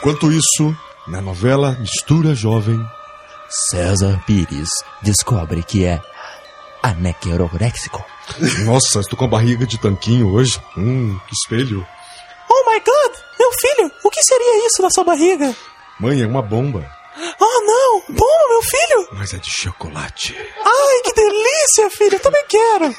Enquanto isso, na novela Mistura Jovem, César Pires descobre que é anequeroréxico. Nossa, estou com a barriga de tanquinho hoje. Hum, que espelho. Oh my god! Meu filho, o que seria isso na sua barriga? Mãe, é uma bomba. Oh não! Bom, meu filho! Mas é de chocolate. Ai, que delícia, filho! Eu também quero!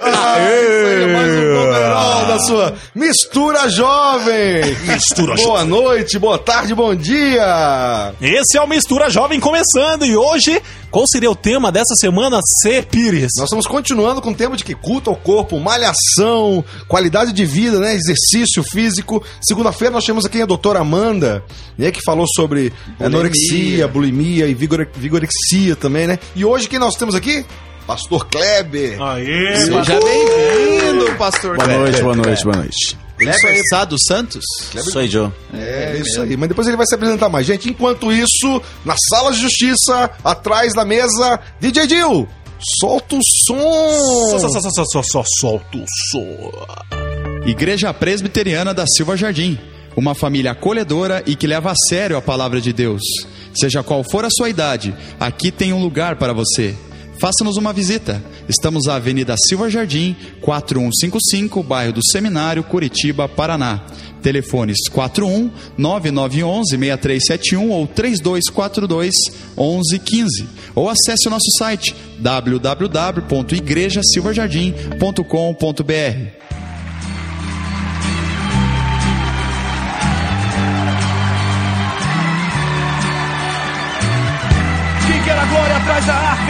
Aê, mais um da sua Mistura Jovem. Mistura Boa noite, boa tarde, bom dia. Esse é o Mistura Jovem começando e hoje, qual seria o tema dessa semana, C. Pires? Nós estamos continuando com o tema de que culto ao corpo, malhação, qualidade de vida, né? Exercício físico. Segunda-feira nós temos aqui a doutora Amanda, né? Que falou sobre anorexia, bulimia e vigore- vigorexia também, né? E hoje quem nós temos aqui? Pastor Kleber. Aê! Seja bem-vindo, pastor Boa Kleber. noite, boa noite, boa noite. Kleber Sá dos Santos? Sou eu. É, isso aí. Mas depois ele vai se apresentar mais. Gente, enquanto isso, na sala de justiça, atrás da mesa, DJ Dil, solta o Só, só, som. só, só, só, só, solta o som. Igreja Presbiteriana da Silva Jardim. Uma família acolhedora e que leva a sério a palavra de Deus. Seja qual for a sua idade, aqui tem um lugar para você. Faça-nos uma visita. Estamos na Avenida Silva Jardim, 4155, bairro do Seminário, Curitiba, Paraná. Telefones 41 9911 6371 ou 3242 1115. Ou acesse o nosso site www.igrejasilvajardim.com.br. Quem quer a glória traz a arca.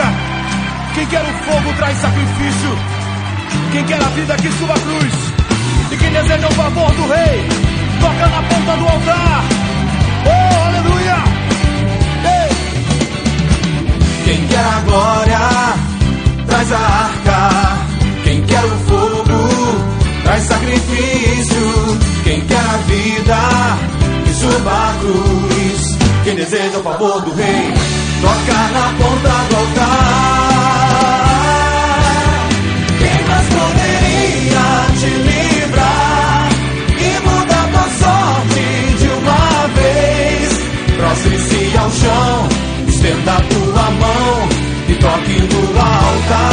Quem quer o fogo traz sacrifício. Quem quer a vida que suba a cruz. E quem deseja o favor do rei, toca na ponta do altar. Oh, aleluia! Ei! Quem quer a glória traz a arca. Quem quer o fogo traz sacrifício. Quem quer a vida que suba a cruz. Quem deseja o favor do rei, toca na ponta do altar. Ao chão, estenda a tua mão e toque no altar.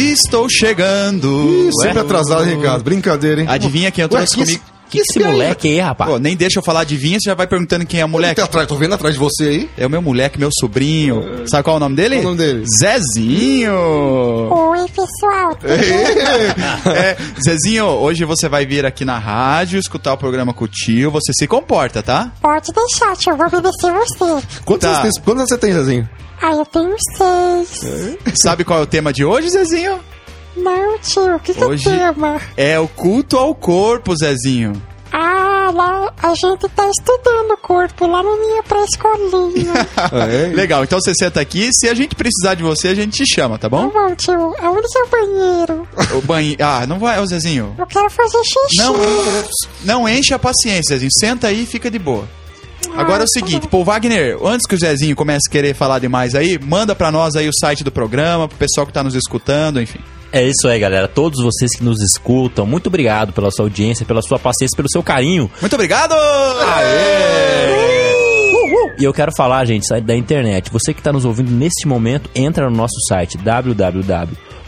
Estou chegando. Ih, sempre atrasado, Ricardo. Brincadeira, hein? Adivinha quem eu Ué, trouxe esse- comigo? Que esse moleque aí, rapaz? Pô, nem deixa eu falar adivinha, você já vai perguntando quem é o moleque. Tá atrás, tô vendo atrás de você aí. É o meu moleque, meu sobrinho. Sabe qual é o nome dele? Qual o nome dele? Zezinho! Oi, pessoal. É, Zezinho, hoje você vai vir aqui na rádio, escutar o programa com o tio. Você se comporta, tá? Pode deixar, tio. Vou obedecer você. Quantos, Tá. anos, tem, quantos anos você tem, Zezinho? Ah, eu tenho seis. Sabe qual é o tema de hoje, Zezinho? Não, tio. O que, que Hoje- é tema? É o culto ao corpo, Zezinho. Ah, lá a gente tá estudando o corpo lá na minha pré-escolinha. É, Legal, então você senta aqui. Se a gente precisar de você, a gente te chama, tá tá bom? bom, tio. Aonde que é o banheiro? O banheiro. Ah, não vai, ô Zezinho. Eu quero fazer xixi. Não, não enche a paciência, Zezinho. Senta aí e fica de boa. Agora é o seguinte, pô, Wagner, antes que o Zezinho comece a querer falar demais aí, manda pra nós aí o site do programa, pro pessoal que tá nos escutando, enfim. É isso aí, galera. Todos vocês que nos escutam, muito obrigado pela sua audiência, pela sua paciência, pelo seu carinho. Muito obrigado! E eu quero falar, gente, site da internet. Você que está nos ouvindo neste momento, entra no nosso site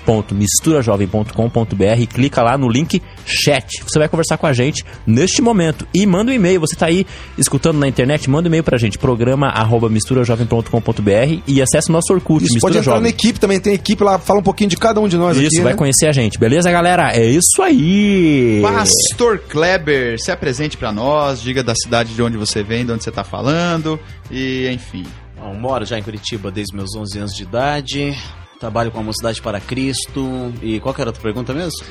www.misturajovem.com.br e clica lá no link chat. Você vai conversar com a gente neste momento e manda um e-mail. Você está aí escutando na internet, manda um e-mail pra gente, programa arroba misturajovem.com.br e acesse o nosso Orkut, Isso, Mistura pode entrar Jovem. na equipe também, tem equipe lá, fala um pouquinho de cada um de nós Isso, aqui, vai né? conhecer a gente, beleza, galera? É isso aí! Pastor Kleber, se apresente pra nós, diga da cidade de onde você vem, de onde você tá falando, e enfim. Bom, moro já em Curitiba desde meus 11 anos de idade. Trabalho com a Mocidade para Cristo. E qual que era a outra pergunta mesmo?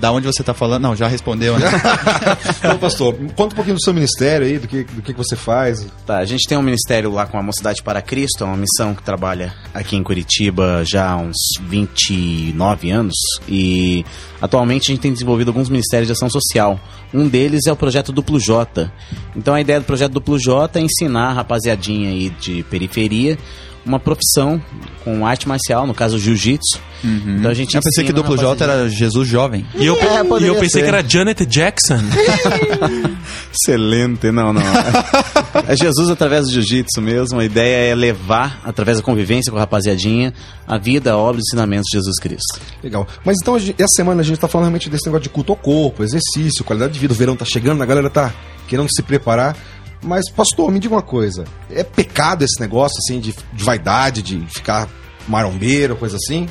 Da onde você tá falando? Não, já respondeu, né? Então, pastor, conta um pouquinho do seu ministério aí, do que, do que que você faz. Tá, a gente tem um ministério lá com a Mocidade para Cristo, é uma missão que trabalha aqui em Curitiba já há uns 29 anos e atualmente a gente tem desenvolvido alguns ministérios de ação social. Um deles é o projeto Duplo J. Então a ideia do projeto Duplo J é ensinar a rapaziadinha aí de periferia uma profissão com arte marcial, no caso jiu-jitsu. Então a gente eu pensei que duplo J era Jesus jovem. E eu, É, e eu pensei ser. que era Janet Jackson. Excelente, não, não. É Jesus através do jiu-jitsu mesmo. A ideia é levar, através da convivência com a rapaziadinha, a vida, a obra e os ensinamentos de Jesus Cristo. Legal. Mas então, essa semana a gente tá falando realmente desse negócio de culto ao corpo, exercício, qualidade de vida. O verão tá chegando, a galera tá querendo se preparar. Mas, pastor, me diga uma coisa. É pecado esse negócio, assim, de, de vaidade, de ficar marombeiro, coisa assim?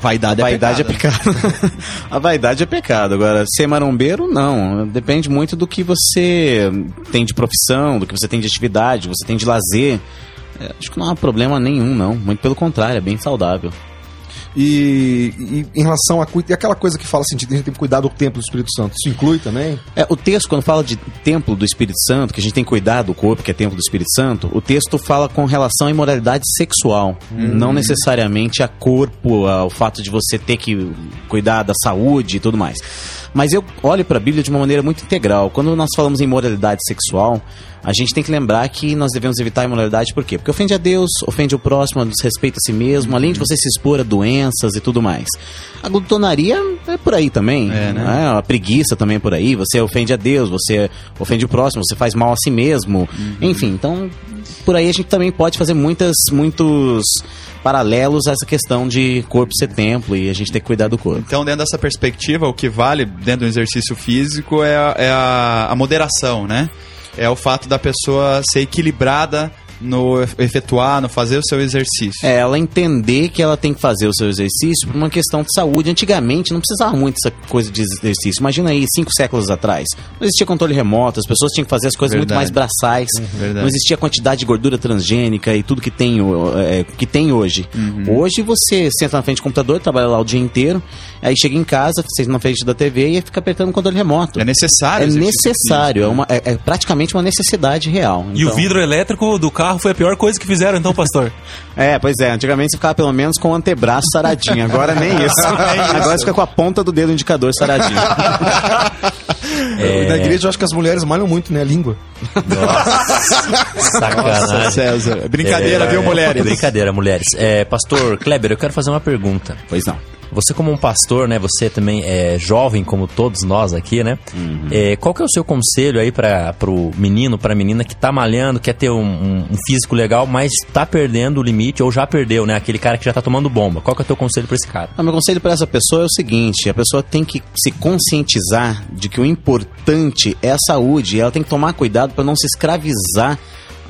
Vaidade, a vaidade é pecado. pecado. a vaidade é pecado. Agora, ser marombeiro, não. Depende muito do que você tem de profissão, do que você tem de atividade, você tem de lazer. É, acho que não há problema nenhum, não. Muito pelo contrário, é bem saudável. E, e em relação a... E aquela coisa que fala assim, a gente tem que cuidar do templo do Espírito Santo. Isso inclui também? É, o texto, quando fala de templo do Espírito Santo, que a gente tem que cuidar do corpo, que é templo do Espírito Santo, o texto fala com relação à imoralidade sexual. Não necessariamente a corpo, ao fato de você ter que cuidar da saúde e tudo mais. Mas eu olho para a Bíblia de uma maneira muito integral. Quando nós falamos em moralidade sexual, a gente tem que lembrar que nós devemos evitar a imoralidade, por quê? Porque ofende a Deus, ofende o próximo, desrespeita a si mesmo, além de você se expor a doenças e tudo mais. A glutonaria é por aí também. É, né? né? A preguiça também é por aí. Você ofende a Deus, você ofende o próximo, você faz mal a si mesmo. Enfim, então por aí a gente também pode fazer muitas, muitos paralelos a essa questão de corpo ser templo e a gente tem que cuidar do corpo. Então, dentro dessa perspectiva, o que vale dentro do exercício físico é a, é a- a moderação, né? É o fato da pessoa ser equilibrada no efetuar, no fazer o seu exercício. É, ela entender que ela tem que fazer o seu exercício por uma questão de saúde. Antigamente não precisava muito dessa coisa de exercício. Imagina aí, cinco séculos atrás. Não existia controle remoto, as pessoas tinham que fazer as coisas muito mais Verdade. braçais. verdade. Não existia a quantidade de gordura transgênica e tudo que tem, o- é, que tem hoje. Hoje você senta na frente do computador, trabalha lá o dia inteiro, aí chega em casa, senta na frente da TV e fica apertando o controle remoto. É necessário. É o exercício necessário, é, uma, é, é praticamente uma necessidade real. E o Então- vidro elétrico do carro foi a pior coisa que fizeram, então, pastor. É, pois é. Antigamente você ficava pelo menos com o antebraço saradinho. Agora nem isso. Agora você fica com a ponta do dedo indicador saradinho. Na igreja eu acho que as mulheres malham muito, né? A língua. Sacanagem. Nossa, César. Brincadeira, É, viu, mulheres? Brincadeira, mulheres. É, Pastor Kleber, eu quero fazer uma pergunta. pois não. Você como um pastor, né? Você também é jovem como todos nós aqui, né? É, qual que é o seu conselho aí para pro menino, pra menina que tá malhando, quer ter um, um- um físico legal, mas tá perdendo o limite ou já perdeu, né? Aquele cara que já tá tomando bomba. Qual que é o teu conselho pra esse cara? Ah, meu conselho para essa pessoa é o seguinte: a pessoa tem que se conscientizar de que o importante é a saúde. e Ela tem que tomar cuidado para não se escravizar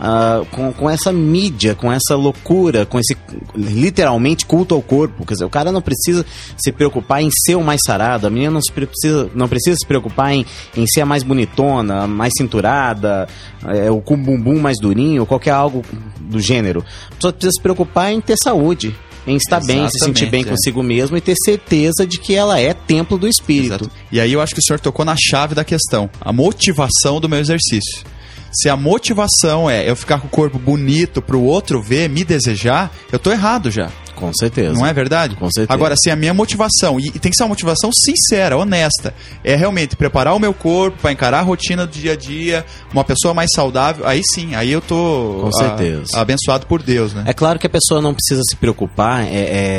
ah, com, com essa mídia, com essa loucura, com esse literalmente culto ao corpo. Quer dizer, o cara não precisa se preocupar em ser o mais sarado, a menina não, se precisa, não precisa se preocupar em, em ser a mais bonitona, mais cinturada, é, o com bumbum mais durinho, qualquer algo do gênero. A pessoa precisa se preocupar em ter saúde. Em estar bem, se sentir bem Exatamente, é. consigo mesmo e ter certeza de que ela é templo do espírito. Exato. E aí eu acho que o senhor tocou na chave da questão, a motivação do meu exercício. Se a motivação é eu ficar com o corpo bonito pro outro ver, me desejar, eu tô errado já. Com certeza. Não é verdade? Com certeza. Agora, se a minha motivação, e e tem que ser uma motivação sincera, honesta, é realmente preparar o meu corpo para encarar a rotina do dia a dia, uma pessoa mais saudável, aí sim, aí eu tô Com a- certeza. abençoado por Deus, né? É claro que a pessoa não precisa se preocupar é,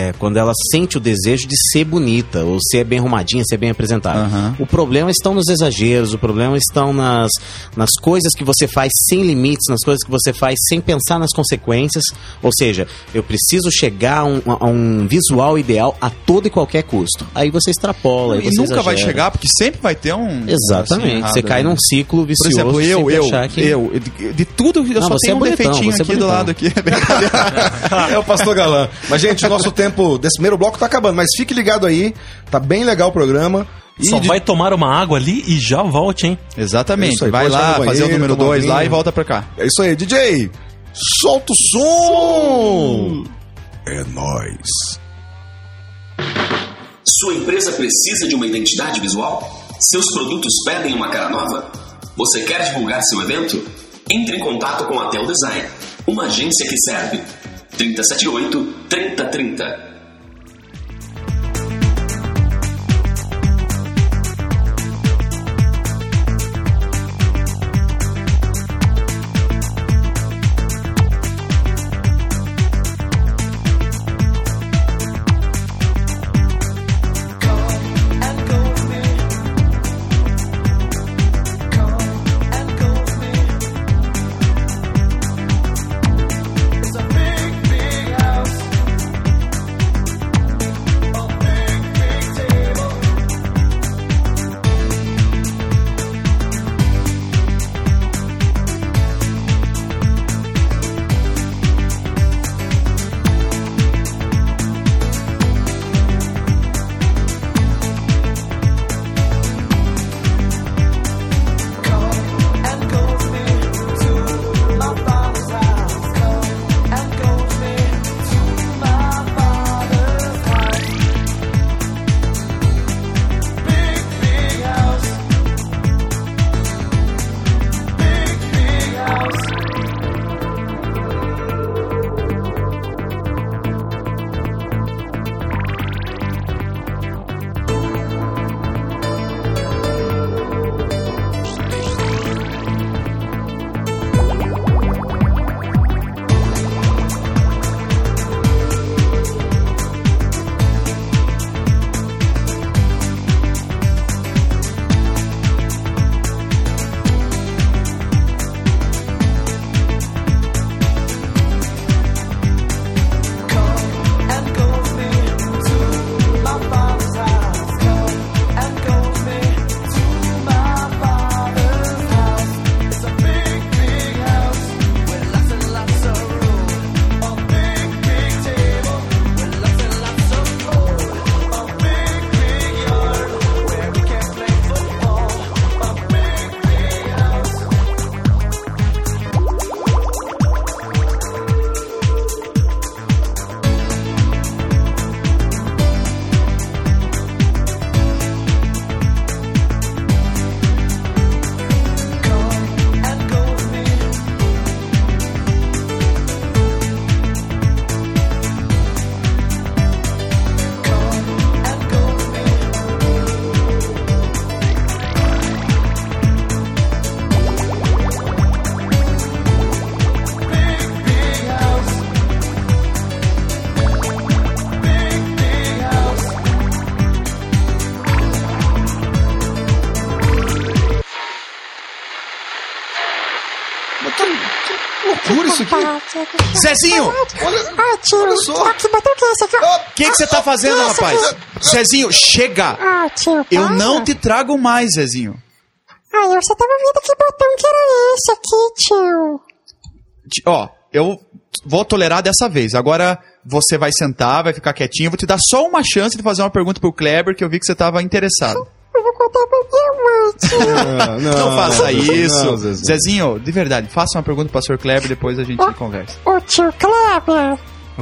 é, quando ela sente o desejo de ser bonita, ou ser bem arrumadinha, ser bem apresentada. Aham. O problema estão nos exageros, o problema estão nas, nas coisas que você faz sem limites, nas coisas que você faz sem pensar nas consequências. Ou seja, eu preciso chegar a um, a um visual ideal a todo e qualquer custo. Aí você extrapola, e você nunca vai exagera. chegar, porque sempre vai ter um. Exatamente. assim, errado, você cai né? num ciclo Por vicioso. exemplo, de eu, eu, que- eu, de, de tudo, eu Não, só tenho é um bonitão, defeitinho você é aqui do bonitão. lado aqui. É. É o Pastor Galã. Mas, gente, o nosso tempo desse primeiro bloco tá acabando. Mas fique ligado aí, tá bem legal o programa. E Só de- vai tomar uma água ali e já volte, hein? Exatamente. Aí, vai lá, no fazer o banheiro, número tomar 2 lá e volta pra cá. É isso aí, DJ! Solta o som! É nóis. Sua empresa precisa de uma identidade visual? Seus produtos pedem uma cara nova? Você quer divulgar seu evento? Entre em contato com a Tel Design, uma agência que serve. 378 3030 Zezinho! Ah, tio. olha só. Aqui, bateu o que é esse aqui? O que que você tá fazendo, rapaz? aqui. Zezinho, chega! Ah, tio, Eu para. não te trago mais, Zezinho. Ah, eu só tava vendo que botão que era esse aqui, tio. Ti- Ó, eu vou tolerar dessa vez. Agora você vai sentar, vai ficar quietinho. Eu vou te dar só uma chance de fazer uma pergunta pro Kleber, que eu vi que você tava interessado. Eu vou contar pra minha mãe, tio. Ah, Não, faça isso. não, Zezinho. Zezinho, de verdade, faça uma pergunta pro Sr. Kleber, depois a gente conversa. Ô, tio Kleber.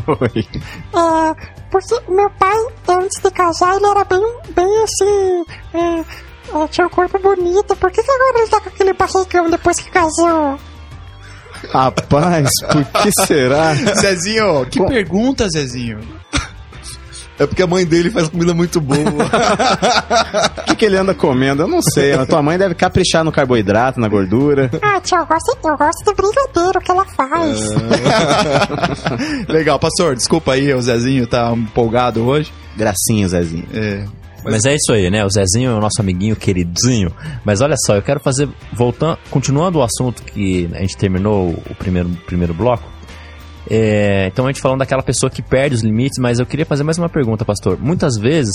Oi. É, porque meu pai, antes de casar, ele era bem, bem assim. É, é, tinha um corpo bonito. Por que, que agora ele tá com aquele barrigão depois que casou? Rapaz, por que será? Zezinho, que Com- pergunta, Zezinho? É porque a mãe dele faz comida muito boa. O que, que ele anda comendo? Eu não sei. A tua mãe deve caprichar no carboidrato, na gordura. Ah, tio, eu gosto, eu gosto do brigadeiro que ela faz. Legal, pastor, desculpa aí, o Zezinho tá empolgado hoje. Gracinha, Zezinho. É. Mas é isso aí, né? O Zezinho é o nosso amiguinho queridinho. Mas olha só, eu quero fazer. Voltando, continuando o assunto que a gente terminou o primeiro, primeiro bloco. É, então a gente falando daquela pessoa que perde os limites, mas eu queria fazer mais uma pergunta, pastor. Muitas vezes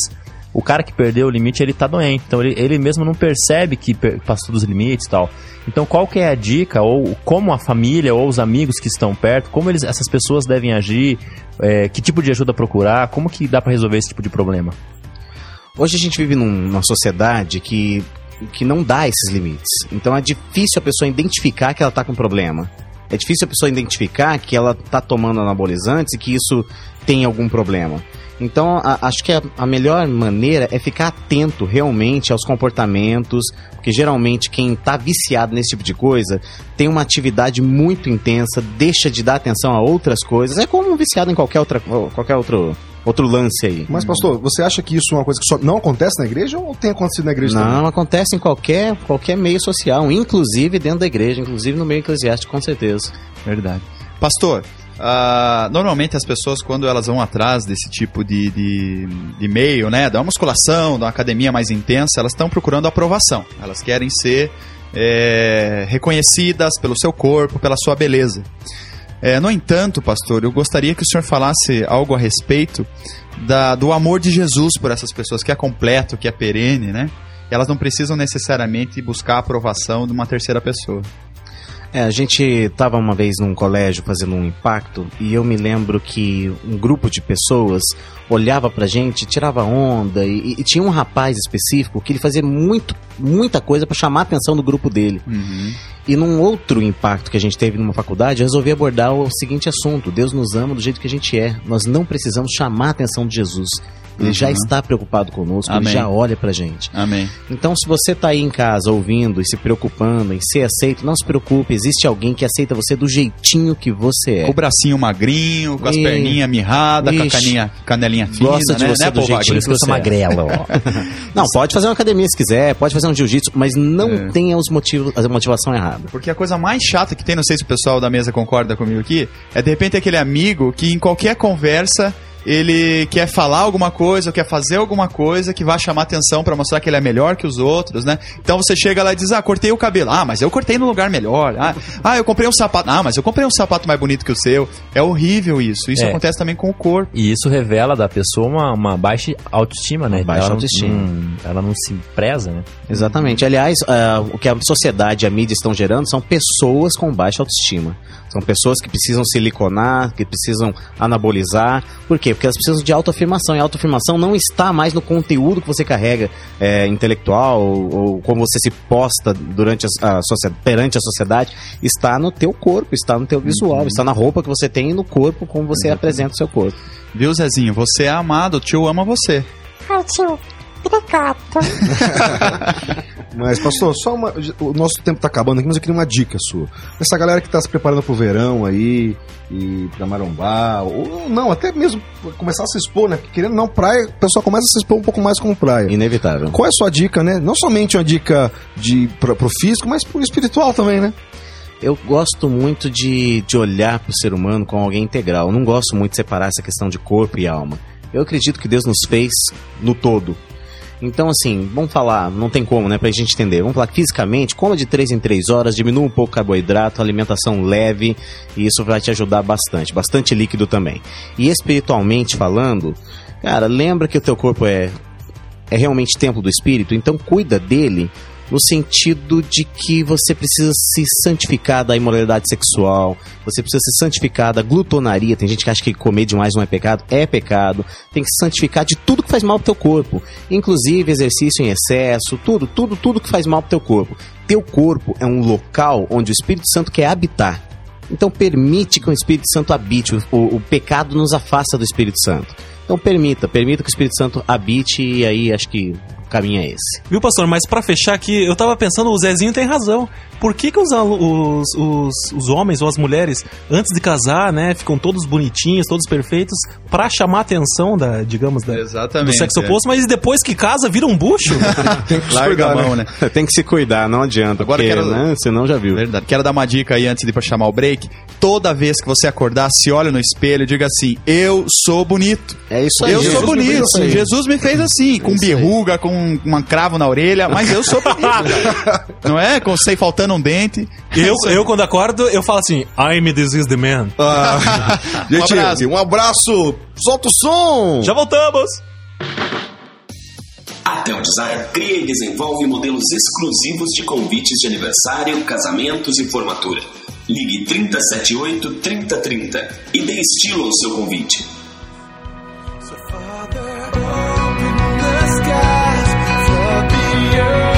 o cara que perdeu o limite ele tá doente, então ele, ele mesmo não percebe que passou dos limites tal. Então qual que é a dica ou como a família ou os amigos que estão perto, como eles, essas pessoas devem agir, é, que tipo de ajuda procurar, como que dá pra resolver esse tipo de problema? Hoje a gente vive num- numa sociedade que, que não dá esses limites. Então é difícil a pessoa identificar que ela tá com problema. É difícil a pessoa identificar que ela tá tomando anabolizantes e que isso tem algum problema. Então, a- acho que a, a melhor maneira é ficar atento realmente aos comportamentos, porque geralmente quem tá viciado nesse tipo de coisa tem uma atividade muito intensa, deixa de dar atenção a outras coisas. É como um viciado em qualquer, outra, qualquer outro, outro lance aí. Mas, pastor, você acha que isso é uma coisa que só não acontece na igreja ou tem acontecido na igreja também? Não, acontece em qualquer, qualquer meio social, inclusive dentro da igreja, inclusive no meio eclesiástico, com certeza. Verdade. Pastor, ah, normalmente as pessoas, quando elas vão atrás desse tipo de, de, de meio, né, da musculação, da academia mais intensa, elas estão procurando aprovação. Elas querem ser é, reconhecidas pelo seu corpo, pela sua beleza. É, no entanto, pastor, eu gostaria que o senhor falasse algo a respeito da- do amor de Jesus por essas pessoas, que é completo, que é perene, né? Elas não precisam necessariamente buscar a aprovação de uma terceira pessoa. É, a gente estava uma vez num colégio fazendo um impacto e eu me lembro que um grupo de pessoas olhava pra gente, tirava onda e, e tinha um rapaz específico que ele fazia muito, muita coisa para chamar a atenção do grupo dele. E num outro impacto que a gente teve numa faculdade, eu resolvi abordar o seguinte assunto: Deus nos ama do jeito que a gente é. Nós não precisamos chamar a atenção de Jesus. Ele já Uhum. está preocupado conosco, Amém. ele já olha pra gente. Amém. Então, se você tá aí em casa ouvindo e se preocupando em ser aceito, não se preocupe, existe alguém que aceita você do jeitinho que você é. Com o bracinho magrinho, com as perninhas mirradas, com a Ixi. caninha, canelinha fina, Gosta de né? você né, do jeitinho Wagner? que você é. magrelo, ó. Não, pode fazer uma academia se quiser, pode fazer um jiu-jitsu, mas não É. tenha os motivos, a motivação errada. Porque a coisa mais chata que tem, não sei se o pessoal da mesa concorda comigo aqui, é de repente aquele amigo que em qualquer conversa ele quer falar alguma coisa, ou quer fazer alguma coisa que vai chamar atenção pra mostrar que ele é melhor que os outros, né? Então você chega lá e diz: "Ah, cortei o cabelo". "Ah, mas eu cortei no lugar melhor". "Ah, ah eu comprei um sapato". "Ah, mas eu comprei um sapato mais bonito que o seu". É horrível isso. Isso É. acontece também com o corpo. E isso revela da pessoa uma, uma baixa autoestima, né? baixa ela autoestima. Não, ela não se preza, né? Exatamente. Aliás, ah, o que a sociedade e a mídia estão gerando são pessoas com baixa autoestima. São pessoas que precisam siliconar, que precisam anabolizar. Por quê? Porque elas precisam de autoafirmação. E a autoafirmação não está mais no conteúdo que você carrega é, intelectual ou, ou como você se posta durante a, a perante a sociedade. Está no teu corpo, está no teu visual, está na roupa que você tem e no corpo, como você apresenta o seu corpo. Viu, Zezinho? Você é amado, o tio ama você. Ai, tio, obrigado. Mas, pastor, só uma. O nosso tempo tá acabando aqui, mas eu queria uma dica sua. Essa galera que tá se preparando pro verão aí, e pra marombar, ou não, até mesmo começar a se expor, né? Porque querendo não, praia, o pessoal começa a se expor um pouco mais como praia. Inevitável. Qual é a sua dica, né? Não somente uma dica de, pra, pro físico, mas pro espiritual também, né? Eu gosto muito de, de olhar para o ser humano como alguém integral. Eu não gosto muito de separar essa questão de corpo e alma. Eu acredito que Deus nos fez no todo. Então, assim, vamos falar, não tem como, né, pra gente entender. Vamos falar fisicamente, coma de 3 em 3 horas, diminua um pouco o carboidrato, alimentação leve, e isso vai te ajudar bastante. Bastante líquido também. E espiritualmente falando, cara, lembra que o teu corpo é, é realmente templo do espírito, então cuida dele no sentido de que você precisa se santificar da imoralidade sexual, você precisa se santificar da glutonaria. Tem gente que acha que comer demais não é pecado, é pecado. Tem que se santificar de tudo que faz mal pro teu corpo, inclusive exercício em excesso, tudo, tudo, tudo que faz mal pro teu corpo. Teu corpo é um local onde o Espírito Santo quer habitar. Então permite que o Espírito Santo habite. O, o, pecado nos afasta do Espírito Santo. Então permita, permita que o Espírito Santo habite e aí acho que caminho é esse. Viu, pastor? Mas pra fechar aqui, eu tava pensando, o Zezinho tem razão. Por que, que os, os, os, os homens ou as mulheres, antes de casar, né, ficam todos bonitinhos, todos perfeitos, pra chamar a atenção da, digamos, da, Exatamente, do sexo é. oposto, mas depois que casa, vira um bucho? Tem que se Larga cuidar, a mão, né? Tem que se cuidar, não adianta. Agora porque, quero- né, senão já viu. Verdade. Quero dar uma dica aí antes de ir pra chamar o break. Toda vez que você acordar, se olha no espelho e diga assim: Eu sou bonito. É isso aí. Eu Jesus sou me bonito. fez assim. Jesus me fez assim, com berruga, com uma cravo na orelha, mas eu sou bonito. Não é? Com sei faltando um dente. eu, eu, quando acordo, eu falo assim, I'm this is the man. Ah, gente, Um abraço. um abraço. Solta o som. Já voltamos! A Tel Design cria e desenvolve modelos exclusivos de convites de aniversário, casamentos e formatura. Ligue 3078 3030 e dê estilo ao seu convite. Fire that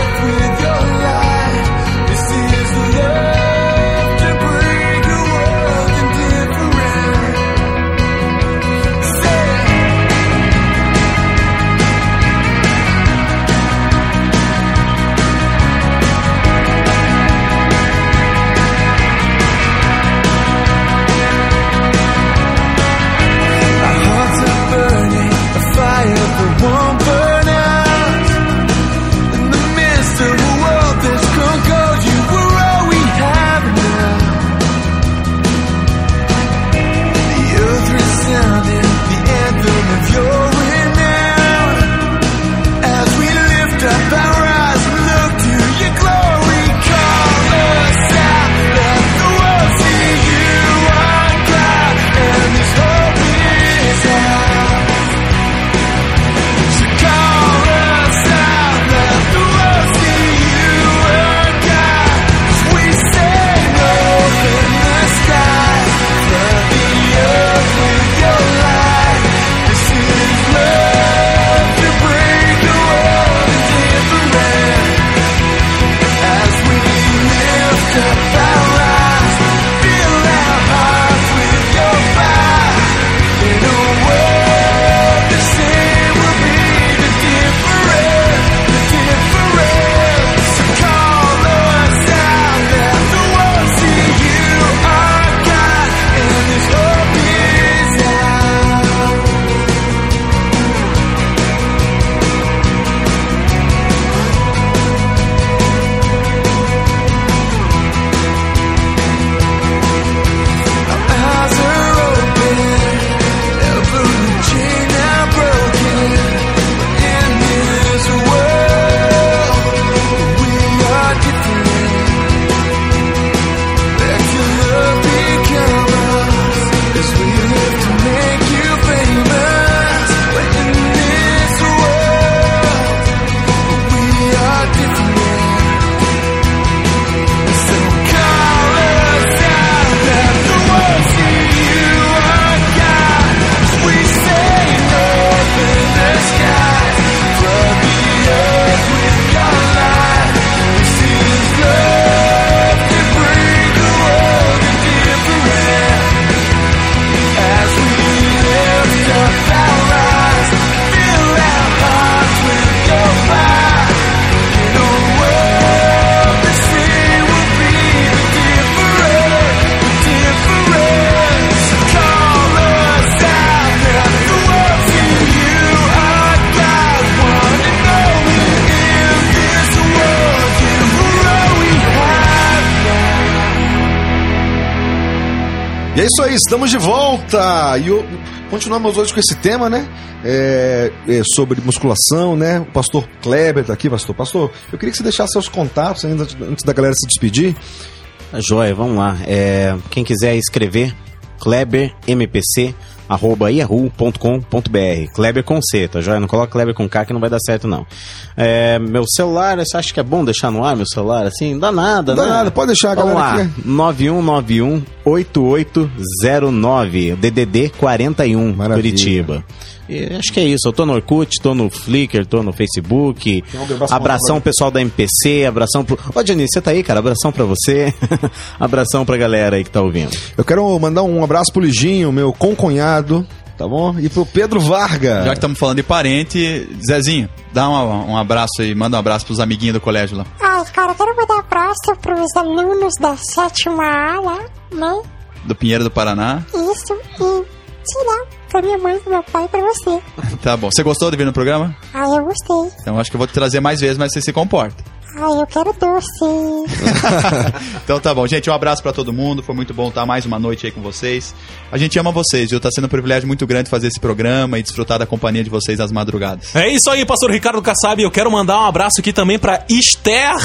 estamos de volta! E o- continuamos hoje com esse tema, né? É, é, sobre musculação, né? O pastor Kleber tá aqui, pastor. Pastor, eu queria que você deixasse seus contatos ainda antes da galera se despedir. Joia, vamos lá. É, quem quiser escrever, klebermpc arroba yahoo.com.br Kleber com C, tá joia? Não coloca Kleber com K que não vai dar certo não. É, meu celular, você acha que é bom deixar no ar meu celular assim? Não dá nada, Dá né? nada, pode deixar a Vamos galera lá, aqui. 9191 8809 DDD 41 Maravilha. Curitiba. E acho que é isso. Eu tô no Orkut, tô no Flickr, tô no Facebook. um Abração pra- pessoal da MPC, abração pro. Ô, Dionísio, você tá aí, cara? Abração pra você. abração pra galera aí que tá ouvindo. Eu quero mandar um abraço pro Liginho, meu concunhado, tá bom? E pro Pedro Varga. Já que estamos falando de parente, Zezinho, dá um, um abraço aí, manda um abraço pros amiguinhos do colégio lá. Ai, cara, eu quero mandar um abraço pros alunos da sétima A lá, né? Do Pinheiro do Paraná. Isso, e, sei lá, pra minha mãe, pro meu pai e pra você. Tá bom. Você gostou de vir no programa? Ai, eu gostei. Então acho que eu vou te trazer mais vezes, mas você se comporta. Ai, eu quero doce. então tá bom, gente. Um abraço pra todo mundo. Foi muito bom estar mais uma noite aí com vocês. A gente ama vocês, viu? Tá sendo um privilégio muito grande fazer esse programa e desfrutar da companhia de vocês às madrugadas. É isso aí, pastor Ricardo Kassab. Eu quero mandar um abraço aqui também pra Esther,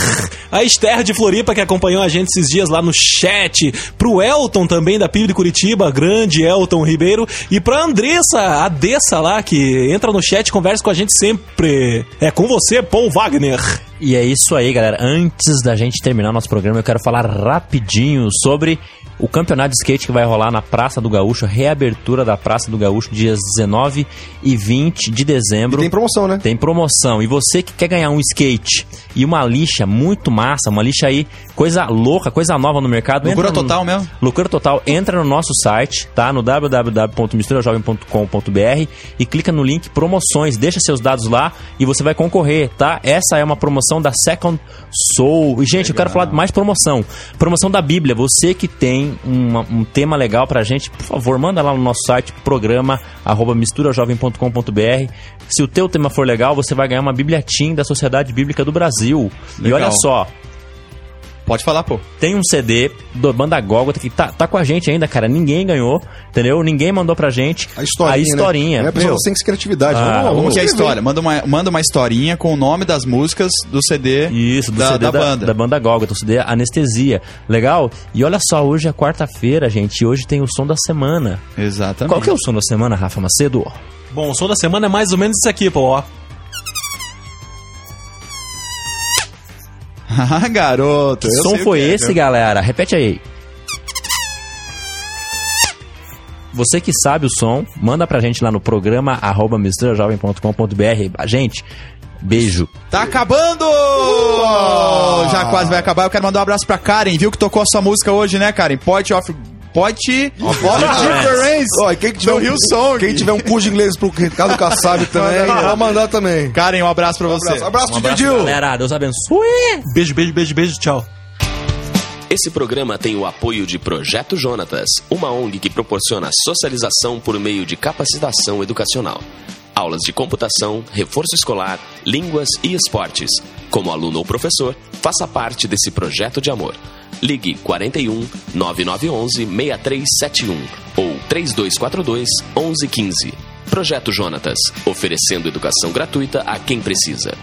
a Esther de Floripa, que acompanhou a gente esses dias lá no chat. Pro Elton também, da PIB de Curitiba, grande Elton Ribeiro. E pra Andressa, a Dessa lá, que entra no chat e conversa com a gente sempre. É com você, Paul Wagner. E é isso aí, galera. Antes da gente terminar nosso programa, eu quero falar rapidinho sobre o campeonato de skate que vai rolar na Praça do Gaúcho, reabertura da Praça do Gaúcho, dias 19 e 20 de dezembro. E tem promoção, né? Tem promoção. E você que quer ganhar um skate e uma lixa muito massa, uma lixa aí, coisa louca, coisa nova no mercado. Loucura no- total mesmo? Loucura total. Entra no nosso site, tá? No www.misturajovem.com.br e clica no link promoções. Deixa seus dados lá e você vai concorrer, tá? Essa é uma promoção da Second Soul. E, gente, eu quero falar de mais promoção. Promoção da Bíblia. Você que tem uma- um tema legal pra gente, por favor, manda lá no nosso site, programa arroba misturajovem.com.br. Se o teu tema for legal, você vai ganhar uma Bíblia Team da Sociedade Bíblica do Brasil. E Legal. olha só, Pode falar, pô. tem um CD do Banda Gólgota que tá, tá com a gente ainda, cara. Ninguém ganhou, entendeu? Ninguém mandou pra gente A historinha. a historinha. Né? É, pessoal, sem criatividade. Ah, vamos, Como vamos que é a história? Manda uma, manda uma historinha com o nome das músicas do CD Isso, do da, CD da da, banda. da banda Gólgota, o CD Anestesia. Legal? E olha só, hoje é quarta-feira, gente, e hoje tem o som da semana. Exatamente. Qual que é o som da semana, Rafa Macedo? Bom, o som da semana é mais ou menos isso aqui, pô, Ah, garoto. Que eu som sei o foi que é, esse, galera? Repete aí. Você que sabe o som, manda pra gente lá no programa arroba misturajovem.com.br. Gente, beijo. Tá acabando! Já quase vai acabar. Eu quero mandar um abraço pra Karen, viu? Que tocou a sua música hoje, né, Karen? Point of... Difference. Ó, quem que tiver um, Rio Song. Quem tiver um curso de inglês pro Ricardo Kassab também, pode mandar também. Karen, um abraço pra você. Abraço, abraço, um DJ Dil. Galera, Deus abençoe. Beijo, beijo, beijo, beijo, tchau. Esse programa tem o apoio de Projeto Jonatas, uma ONG que proporciona socialização por meio de capacitação educacional. Aulas de computação, reforço escolar, línguas e esportes. Como aluno ou professor, faça parte desse projeto de amor. Ligue 41 9911 6371 ou 3242 1115. Projeto Jonatas, oferecendo educação gratuita a quem precisa.